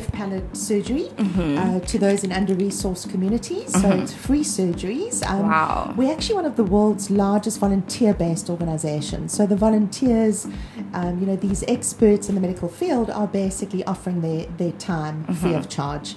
cleft palate surgery uh, to those in under-resourced communities. So it's free surgeries. Um, Wow. We're actually one of the world's largest volunteer-based organizations. So the volunteers, um, you know, these experts in the medical field are basically offering their, their time free of charge.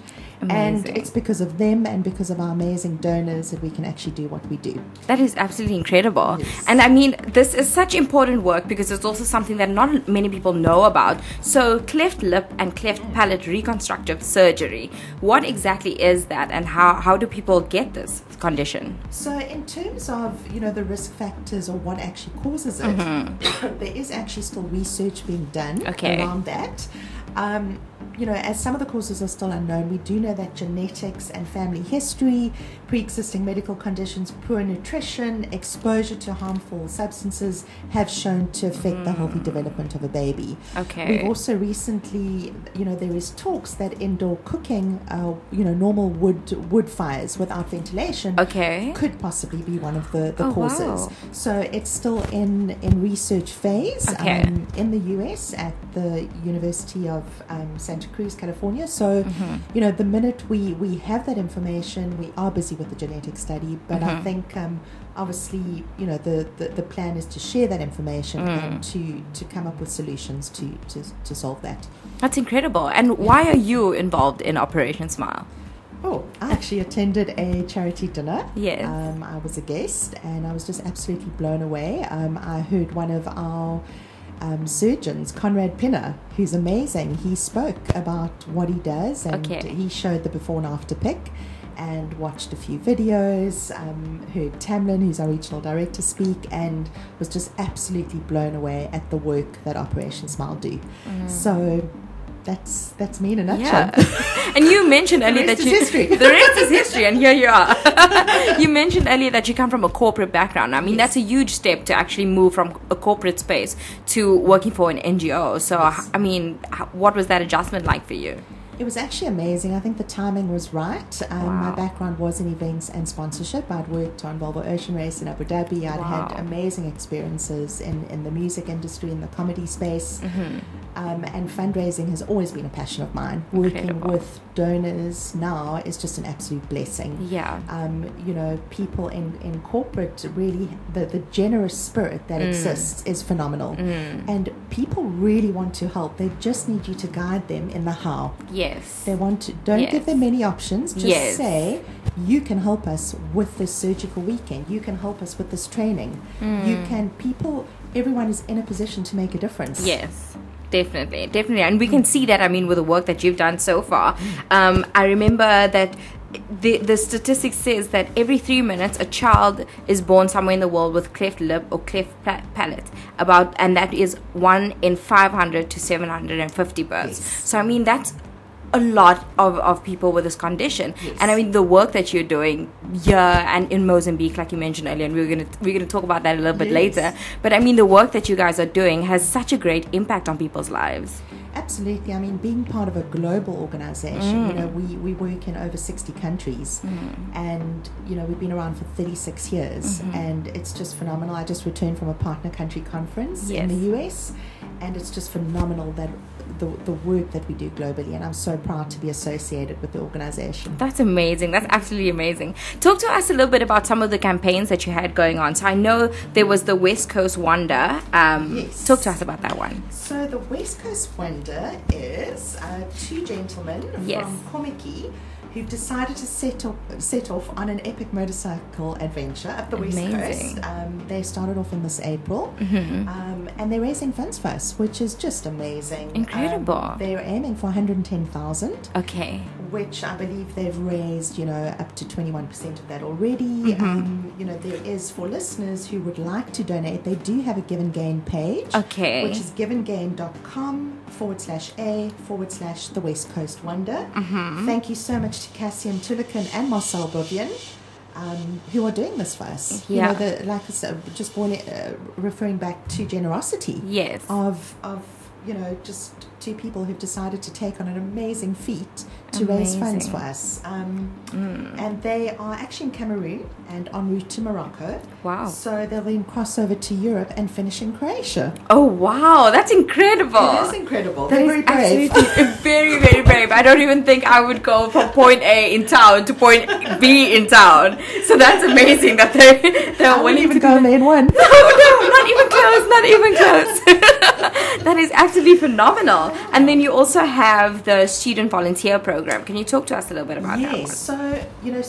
And it's because of them and because of our amazing donors that we can actually do what we do. That is absolutely incredible. Yes. And I mean, this is such important work because it's also something that not many people know about. So, cleft lip and cleft palate reconstructive surgery. What exactly is that and how, how do people get this condition? So, in terms of you know the risk factors or what actually causes it, there is actually still research being done Okay. around that. Um, you know, as some of the causes are still unknown, we do know that genetics and family history, pre-existing medical conditions, poor nutrition, exposure to harmful substances have shown to affect the healthy development of a baby. Okay. We've also recently, you know, there is talks that indoor cooking, uh, you know, normal wood wood fires without ventilation Okay. could possibly be one of the, the Oh, causes. wow. So it's still in, in research phase Okay. um, in the US at the University of um, Santa Cruz, California. So, Mm-hmm. you know, the minute we, we have that information, we are busy with the genetic study. But I Mm-hmm. think um, obviously, you know, the, the, the plan is to share that information Mm. and to, to come up with solutions to, to, to solve that. That's incredible. And why are you involved in Operation Smile? Oh, I actually attended a charity dinner. Yes. Um, I was a guest and I was just absolutely blown away. Um, I heard one of our um, surgeons, Conrad Pinner, who's amazing. He spoke about what he does and Okay. he showed the before and after pic and watched a few videos. Um, heard Tamlin, who's our regional director, speak and was just absolutely blown away at the work that Operation Smile do. So that's that's me in a nutshell. Yeah. and you mentioned earlier that you history. the rest is history and here you are. you mentioned earlier that you come from a corporate background. I mean, that's a huge step to actually move from a corporate space to working for an NGO. So, Yes. I mean, what was that adjustment like for you? It was actually amazing. I think the timing was right. Um, My background was in events and sponsorship. I'd worked on Volvo Ocean Race in Abu Dhabi. I'd Wow. had amazing experiences in, in the music industry, in the comedy space. Mm-hmm. Um, and fundraising has always been a passion of mine. Working Incredible. with donors now is just an absolute blessing. Yeah. Um, you know, people in, in corporate really, the, the generous spirit that Mm. exists is phenomenal. And people really want to help. They just need you to guide them in the how. Yes. They want to don't Yes. give them many options. Just Yes. say you can help us with this surgical weekend. You can help us with this training. You Mm. can people everyone is in a position to make a difference. Yes, definitely, definitely, and we can see that. I mean, with the work that you've done so far, um, I remember that the the statistics says that every three minutes a child is born somewhere in the world with cleft lip or cleft palate. About and that is one in five hundred to seven hundred and fifty births. Yes. So I mean that's a lot of, of people with this condition Yes. and i mean the work that you're doing here and in mozambique like you mentioned earlier and we're gonna we're gonna talk about that a little bit Yes. later but I mean, the work that you guys are doing has such a great impact on people's lives. Absolutely. I mean, being part of a global organization, you mm. know, we, we work in over 60 countries mm. and, you know, we've been around for 36 years mm-hmm. and it's just phenomenal. I just returned from a partner country conference in the US and it's just phenomenal that the, the work that we do globally and I'm so proud to be associated with the organization. That's amazing. That's absolutely amazing. Talk to us a little bit about some of the campaigns that you had going on. So I know there was the West Coast Wonder. Um, Yes. Talk to us about that one. So the West Coast Wonder is uh, two gentlemen Yes. from Komiki who've decided to set off, set off on an epic motorcycle adventure up the West Coast. Um, they started off in this April, um, and they're raising funds for us, which is just amazing. Incredible. Um, they're aiming for 110,000 Okay. which I believe they've raised, you know, up to 21% of that already. Um, you know, there is for listeners who would like to donate, they do have a GivenGain page. Okay. Which is givengain.com forward slash A forward slash the West Coast Wonder. Thank you so much to Cassian Tulican and Marcel Bovian. Um, who are doing this for us? Yeah. You know, the, like I said, just born, uh, referring back to generosity Yes. of of you know just two people who've decided to take on an amazing feat to raise funds for us. Um, Mm. and they are actually in Cameroon and en route to Morocco. Wow. So they'll then cross over to Europe and finish in Croatia. Oh wow, that's incredible. It is incredible. That They're is very brave. absolutely very, very brave. I don't even think I would go from point A in town to point B in town. So that's amazing that they they're I willing even to go lane one. No, no, not even close, not even close. that is absolutely phenomenal. And then you also have the student volunteer program. Can you talk to us a little bit about that? Yes. So, you know,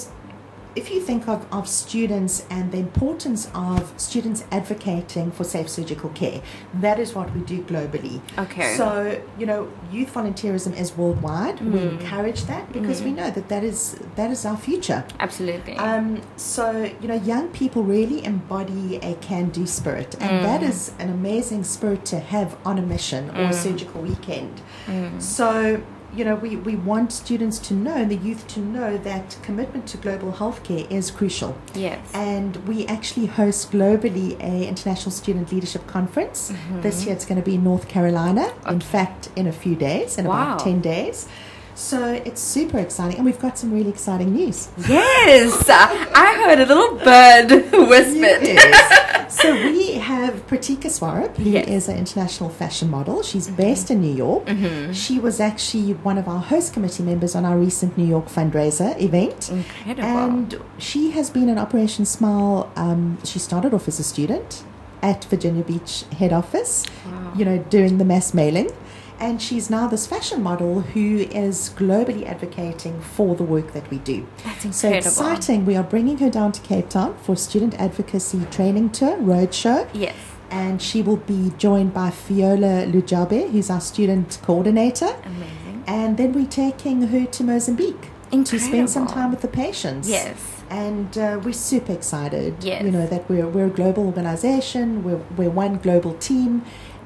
if you think of, of students and the importance of students advocating for safe surgical care, that is what we do globally. Okay. So, you know, youth volunteerism is worldwide. We Mm. encourage that because we know that that is that is our future. Absolutely. Um, so, you know, young people really embody a can do spirit, and Mm. that is an amazing spirit to have on a mission or a Mm. surgical weekend. Mm. So, you know, we, we want students to know, and the youth to know, that commitment to global healthcare is crucial. Yes. And we actually host globally a international student leadership conference. Mm-hmm. This year it's going to be in North Carolina. In fact, in a few days, in Wow. about 10 days. So it's super exciting, and we've got some really exciting news. Yes, I heard a little bird whispered. Yes. so we have Pratika Swarup, who is Yes. an international fashion model. She's based in New York. Mm-hmm. She was actually one of our host committee members on our recent New York fundraiser event. Incredible. And she has been in Operation Smile. Um, she started off as a student at Virginia Beach head office, Wow. you know, doing the mass mailing. And she's now this fashion model who is globally advocating for the work that we do. That's incredible. So exciting. We are bringing her down to Cape Town for student advocacy training tour, roadshow. Yes. And she will be joined by Fiola Lujabe, who's our student coordinator. Amazing. And then we're taking her to Mozambique to spend some time with the patients. Yes. And uh, we're super excited. Yes. You know, that we're, we're a global organization, we're, we're one global team,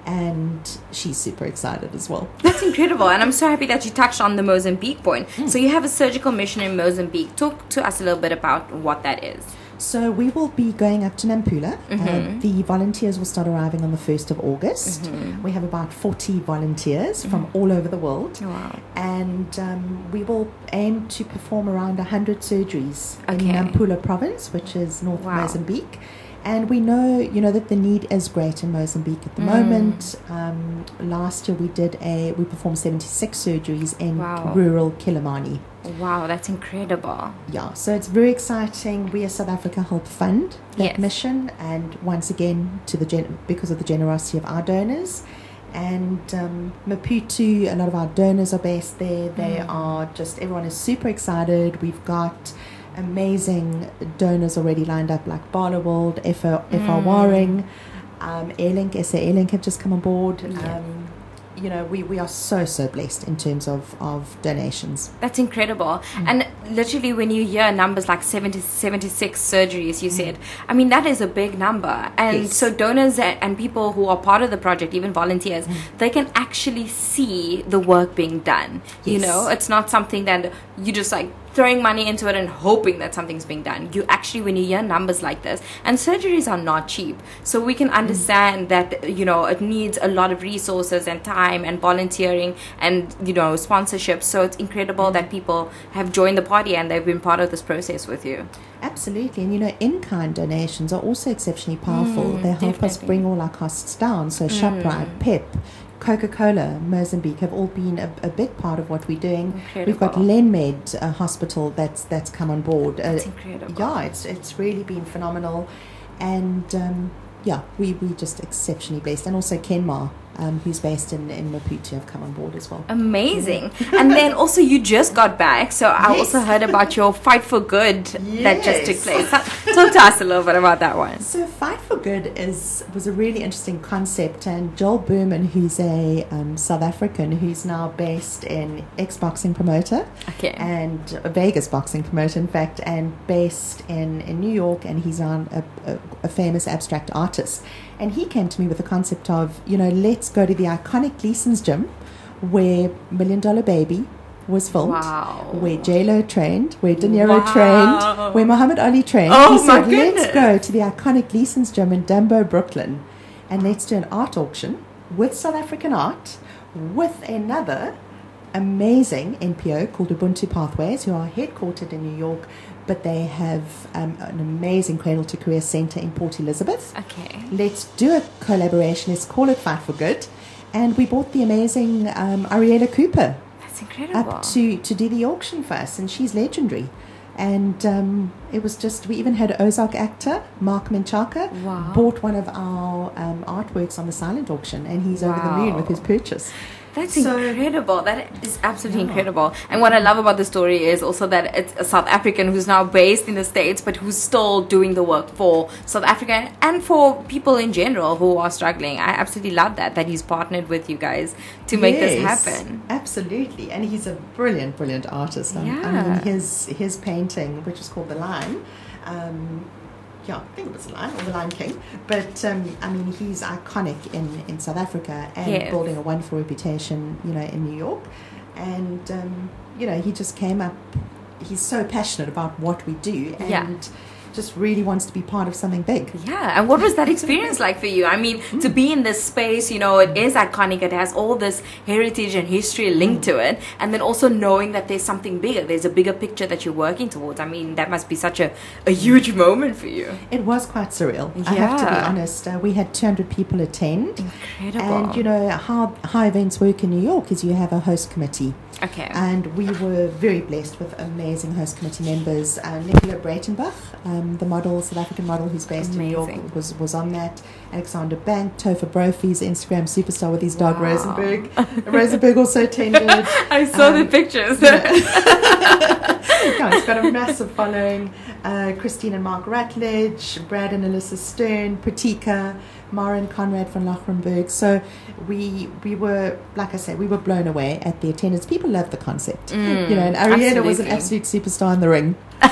and she's super excited as well. That's incredible, and I'm so happy that you touched on the Mozambique point. Hmm. So you have a surgical mission in Mozambique. Talk to us a little bit about what that is. So we will be going up to Nampula. Mhm. Uh, the volunteers will start arriving on the 1st of August. Mhm. We have about 40 volunteers from all over the world. Wow. And um, we will aim to perform around 100 surgeries Okay. in Nampula province, which is North Wow. Mozambique. And we know, you know, that the need is great in Mozambique at the Mm. moment. Um, last year we did a, we performed 76 surgeries in Wow. rural Quelimane. Wow, that's incredible. Yeah, so it's very exciting. We as South Africa help fund that Yes. mission, and once again, to the gen- because of the generosity of our donors. And um, Maputo, a lot of our donors are based there. They Mm. are just everyone is super excited. We've got amazing donors already lined up, like Barloworld, FR, FR Mm. Waring, um, Airlink, SA Airlink have just come on board. Yeah. Um, you know, we, we are so so blessed in terms of, of donations. That's incredible. Mm. And literally, when you hear numbers like 70, 76 surgeries, you Mm. said, I mean, that is a big number. And Yes. so, donors and, people who are part of the project, even volunteers, Mm. they can actually see the work being done. You know, it's not something that you just like throwing money into it and hoping that something's being done. You actually, when you hear numbers like this, and surgeries are not cheap, so we Mm. can understand that you know it needs a lot of resources and time and volunteering and you know sponsorship. So it's Mm. incredible that people have joined the party and they've been part of this process with you. Absolutely, and you know, in-kind donations are also exceptionally powerful. Mm, they help us bring all our costs down. So Shoprite, Pep, Coca-Cola, Mozambique have all been a, a big part of what we're doing. We've got Incredible. Lenmed uh, Hospital that's that's come on board. That's Uh, incredible. yeah, it's it's really been phenomenal, and um, yeah, we we just exceptionally blessed, and also Kenmare, um, who's based in in Maputo, have come on board as well. Amazing. and then also you just got back, so I Yes. also heard about your fight for good that just took place. Talk- Talk to us a little bit about that one. So Fight for Good is was a really interesting concept, and Joel Berman, who's a um, South African who's now based in ex boxing promoter Okay. and a Vegas boxing promoter, in fact, and based in, in New York, and he's on a, a, a famous abstract artist. And he came to me with the concept of, you know, let's go to the iconic Gleason's gym where Million Dollar Baby was filmed. Wow. Where J Lo trained, where De Niro Wow. trained, where Muhammad Ali trained. Oh he my said, let's go to the iconic Gleason's gym in Dumbo, Brooklyn, and let's do an art auction with South African art, with another amazing NPO called Ubuntu Pathways, who are headquartered in New York, but they have um, an amazing Cradle to Career Center in Port Elizabeth. Okay. Let's do a collaboration. Let's call it Fight for Good. And we bought the amazing um, Ariela Cooper That's incredible. up to, to do the auction for us, and she's legendary. And um, it was just, we even had Ozark actor Marc Menchaca Wow. bought one of our um, artworks on the silent auction, and he's over the moon with his purchase. That's So- incredible. That is absolutely Yeah. incredible. And what I love about the story is also that it's a South African who's now based in the States, but who's still doing the work for South Africa and for people in general who are struggling. I absolutely love that, that he's partnered with you guys to make this happen. Absolutely, and he's a brilliant, brilliant artist. Um, I Yeah. mean, his his painting, which is called The Line, um, yeah, I think it was The Lion or The Lion King. But um, I mean, he's iconic in, in South Africa and building a wonderful reputation, you know, in New York. And um, you know, he just came up. He's so passionate about what we do, and Yeah. Just really wants to be part of something big. Yeah, and what was that experience like for you? I mean, to be in this space, you know, it is iconic. It has all this heritage and history linked to it, and then also knowing that there's something bigger, there's a bigger picture that you're working towards. I mean, that must be such a, a huge moment for you. It was quite surreal. I have to be honest. Uh, we had 200 people attend. Incredible. And you know how how events work in New York is you have a host committee, okay. and we were very blessed with amazing host committee members. Uh, Nicola Breytenbach, um, the model, South African model who's based in New York, was was on that. Alexander Bank, Topher Brophy's Instagram superstar with his dog Wow. Rosenberg. Rosenberg also attended. I saw the um, pictures. yeah, he's got a massive following. Uh, Christine and Mark Rutledge, Brad and Alyssa Stern, Pratika, Mara and Conrad von Lachrenberg. So we we were, like I said, we were blown away at the attendance. People loved the concept. Mm, you know, and Ariana was an absolute superstar in the ring.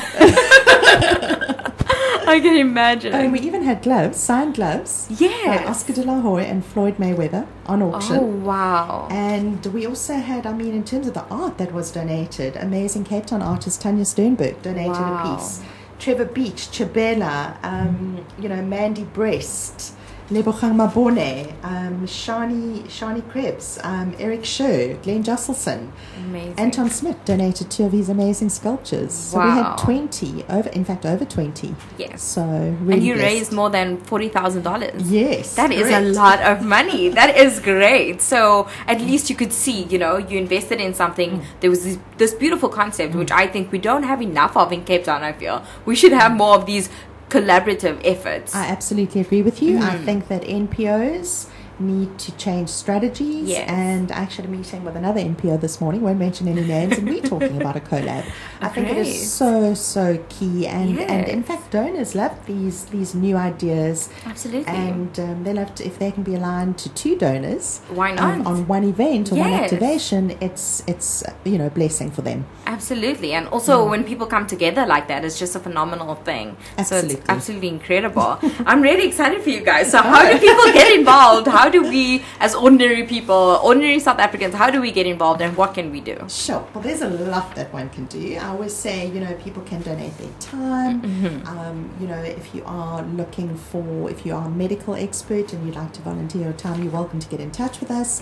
I can imagine. And we even had gloves, signed gloves, Yeah. by Oscar de la Hoya and Floyd Mayweather on auction. Oh wow. And we also had, I mean, in terms of the art that was donated, amazing Cape Town artist Tanya Sternberg donated Wow. a piece. Trevor Beach, Chabela, um, you know, Mandy Breast, Lebogang Mabone, um, Shani, Shani Krebs, um, Eric Scher, Glenn Josselson. Amazing. Anton Smit donated two of his amazing sculptures. So we had 20, over, in fact, over 20. yes. So really and you blessed. raised more than forty thousand dollars. Yes. That is a lot of money. That is great. So at least you could see, you know, you invested in something. There was this, this beautiful concept, which I think we don't have enough of in Cape Town. I feel we should have more of these collaborative efforts. I absolutely agree with you. I Mhm. think that NPOs need to change strategies. Yes. And I actually had a meeting with another NPO this morning, won't mention any names, and we're talking about a collab. I think it is so, so key. And, and in fact, donors love these, these new ideas. Absolutely. And um, they love to, if they can be aligned to two donors Why um, not? on one event or one activation, it's, it's you know, a blessing for them. Absolutely. And also when people come together like that, it's just a phenomenal thing. So Absolutely. it's absolutely incredible. I'm really excited for you guys. So how do people get involved? How do we as ordinary people, ordinary South Africans, how do we get involved and what can we do? Sure. Well, there's a lot that one can do. I always say, you know, people can donate their time. Mm-hmm. Um, you know, if you are looking for, if you are a medical expert and you'd like to volunteer your time, you're welcome to get in touch with us.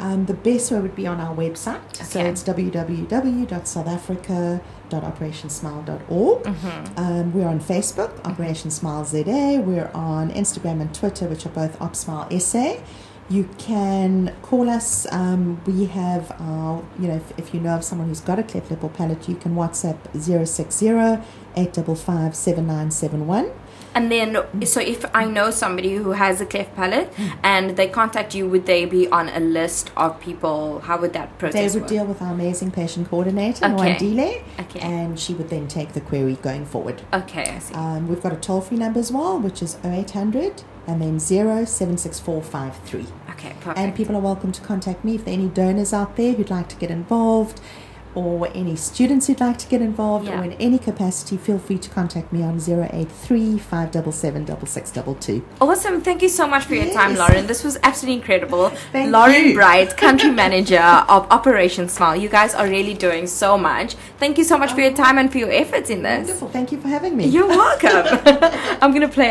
Um, the best way would be on our website. So Mm-hmm. Okay. It's www.southafrica.operationsmile.org. Mm-hmm. Um, we're on Facebook, Operation Smile ZA. We're on Instagram and Twitter, which are both OpSmile SA. You can call us. Um, we have our, you know, if, if you know of someone who's got a cleft lip or palate, you can WhatsApp 060 855 7971. And then, so if I know somebody who has a cleft palate and they contact you, would they be on a list of people? How would that process? They would work? deal with our amazing patient coordinator, Okay. Okay. and she would then take the query going forward. Okay, I see. Um, we've got a toll free number as well, which is 0800 and then 076453. okay, perfect. And people are welcome to contact me if there are any donors out there who'd like to get involved or any students who'd like to get involved Yeah. or in any capacity, feel free to contact me on 083 577 6622. Awesome. Thank you so much for your Yes. time, Lauren. This was absolutely incredible. Thank Lauren you. Bright, country manager of Operation Smile. You guys are really doing so much. Thank you so much for your time and for your efforts in this. Wonderful. Thank you for having me. You're welcome. I'm going to play